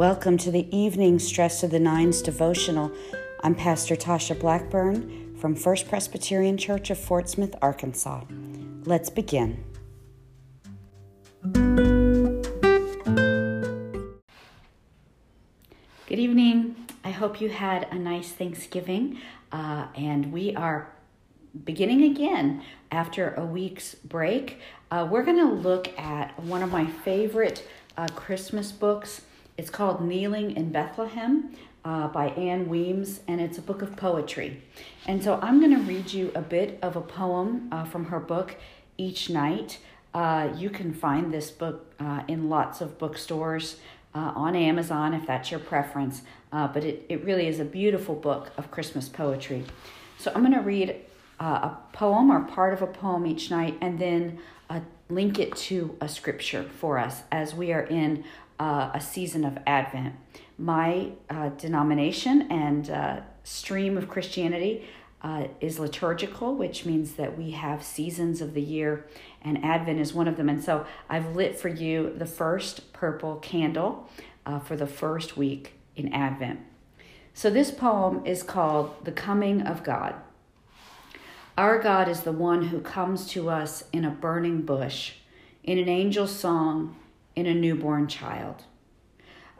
Welcome to the evening Stress of the Nines devotional. I'm Pastor Tasha Blackburn from First Presbyterian Church of Fort Smith, Arkansas. Let's begin. Good evening. I hope you had a nice Thanksgiving, uh, and we are beginning again after a week's break. Uh, we're going to look at one of my favorite uh, Christmas books. It's called Kneeling in Bethlehem uh, by Ann Weems, and it's a book of poetry. And so I'm going to read you a bit of a poem uh, from her book each night. Uh, you can find this book uh, in lots of bookstores. Uh, on Amazon, if that's your preference, uh, but it, it really is a beautiful book of Christmas poetry. So I'm going to read a poem or part of a poem each night and then link it to a scripture for us as we are in uh, a season of Advent. My uh, denomination and uh, stream of Christianity uh, is liturgical, which means that we have seasons of the year, and Advent is one of them. And so I've lit for you the first purple candle uh, for the first week in Advent. So this poem is called The Coming of God. Our God is the one who comes to us in a burning bush, in an angel's song, in a newborn child.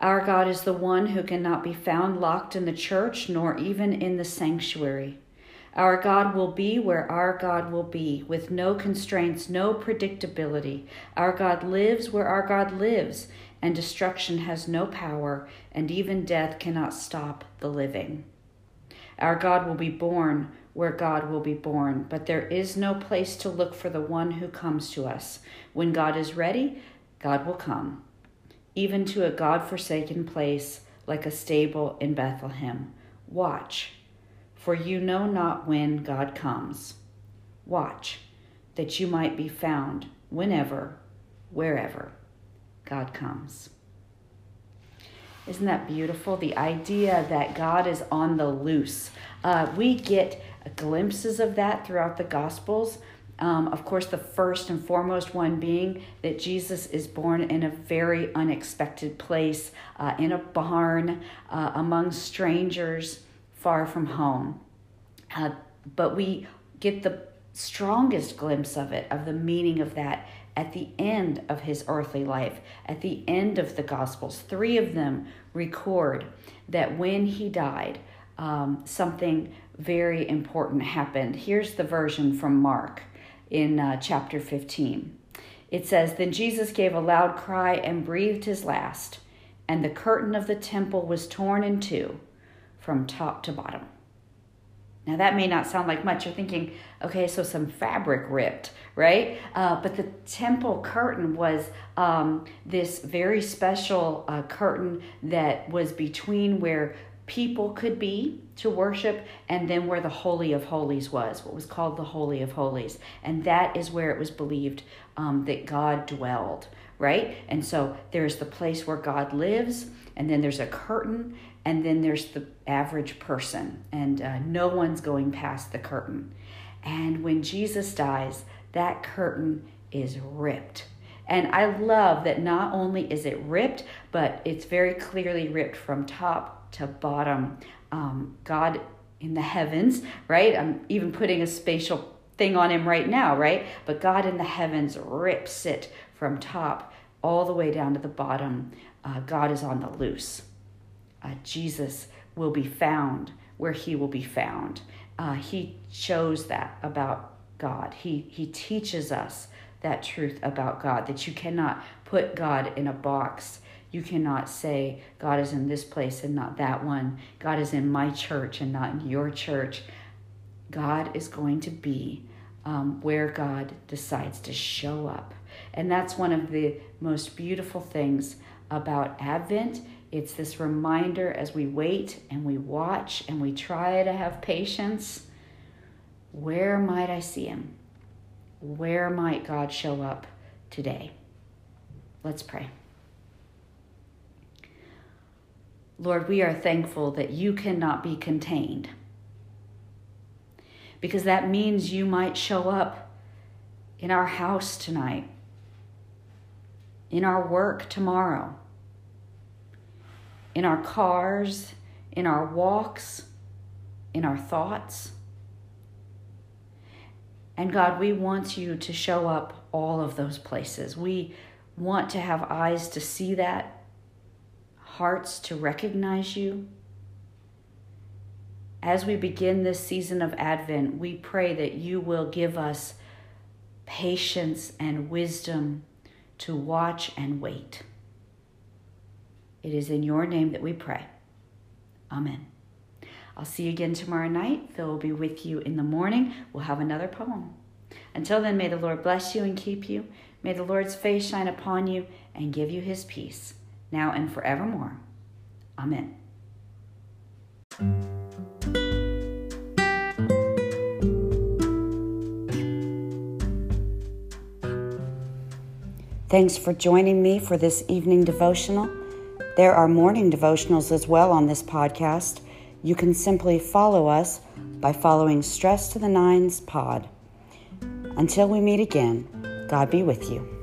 Our God is the one who cannot be found locked in the church nor even in the sanctuary. Our God will be where our God will be, with no constraints, no predictability. Our God lives where our God lives, and destruction has no power, and even death cannot stop the living. Our God will be born where God will be born, but there is no place to look for the one who comes to us. When God is ready, God will come, even to a God forsaken place like a stable in Bethlehem. Watch, for you know not when God comes. Watch, that you might be found whenever, wherever God comes. Isn't that beautiful? The idea that God is on the loose. Uh, we get glimpses of that throughout the Gospels. Um, of course, the first and foremost one being that Jesus is born in a very unexpected place, uh, in a barn, uh, among strangers, far from home. Uh, but we get the strongest glimpse of it, of the meaning of that, at the end of his earthly life, at the end of the Gospels. Three of them record that when he died, um, something very important happened. Here's the version from Mark in uh, chapter 15. It says, Then Jesus gave a loud cry and breathed his last, and the curtain of the temple was torn in two from top to bottom. Now, that may not sound like much. You're thinking, okay, so some fabric ripped, right? Uh, but the temple curtain was um, this very special uh, curtain that was between where people could be to worship and then where the holy of holies was what was called the holy of holies. And that is where it was believed um, that god dwelled right? And so there's the place where god lives and then there's a curtain and then there's the average person. And uh, no one's going past the curtain. And when jesus dies that curtain is ripped. And I love that not only is it ripped, but it's very clearly ripped from to bottom. Um, God in the heavens, right? I'm even putting a spatial thing on him right now, right? But God in the heavens rips it from top all the way down to the bottom. Uh, God is on the loose. Uh, Jesus will be found where he will be found. Uh, he shows that about God. He, he teaches us that truth about God, that you cannot put God in a box you cannot say, God is in this place and not that one. God is in my church and not in your church. God is going to be um, where God decides to show up. And that's one of the most beautiful things about Advent. It's this reminder as we wait and we watch and we try to have patience where might I see him? Where might God show up today? Let's pray. Lord, we are thankful that you cannot be contained. Because that means you might show up in our house tonight, in our work tomorrow, in our cars, in our walks, in our thoughts. And God, we want you to show up all of those places. We want to have eyes to see that, hearts to recognize you. As we begin this season of Advent, we pray that you will give us patience and wisdom to watch and wait. It is in your name that we pray. Amen. I'll see you again tomorrow night. Phil will be with you in the morning. We'll have another poem. Until then, may the Lord bless you and keep you. May the Lord's face shine upon you and give you his peace, now and forevermore. Amen. Thanks for joining me for this evening devotional. There are morning devotionals as well on this podcast. You can simply follow us by following Stress to the Nines Pod. Until we meet again, God be with you.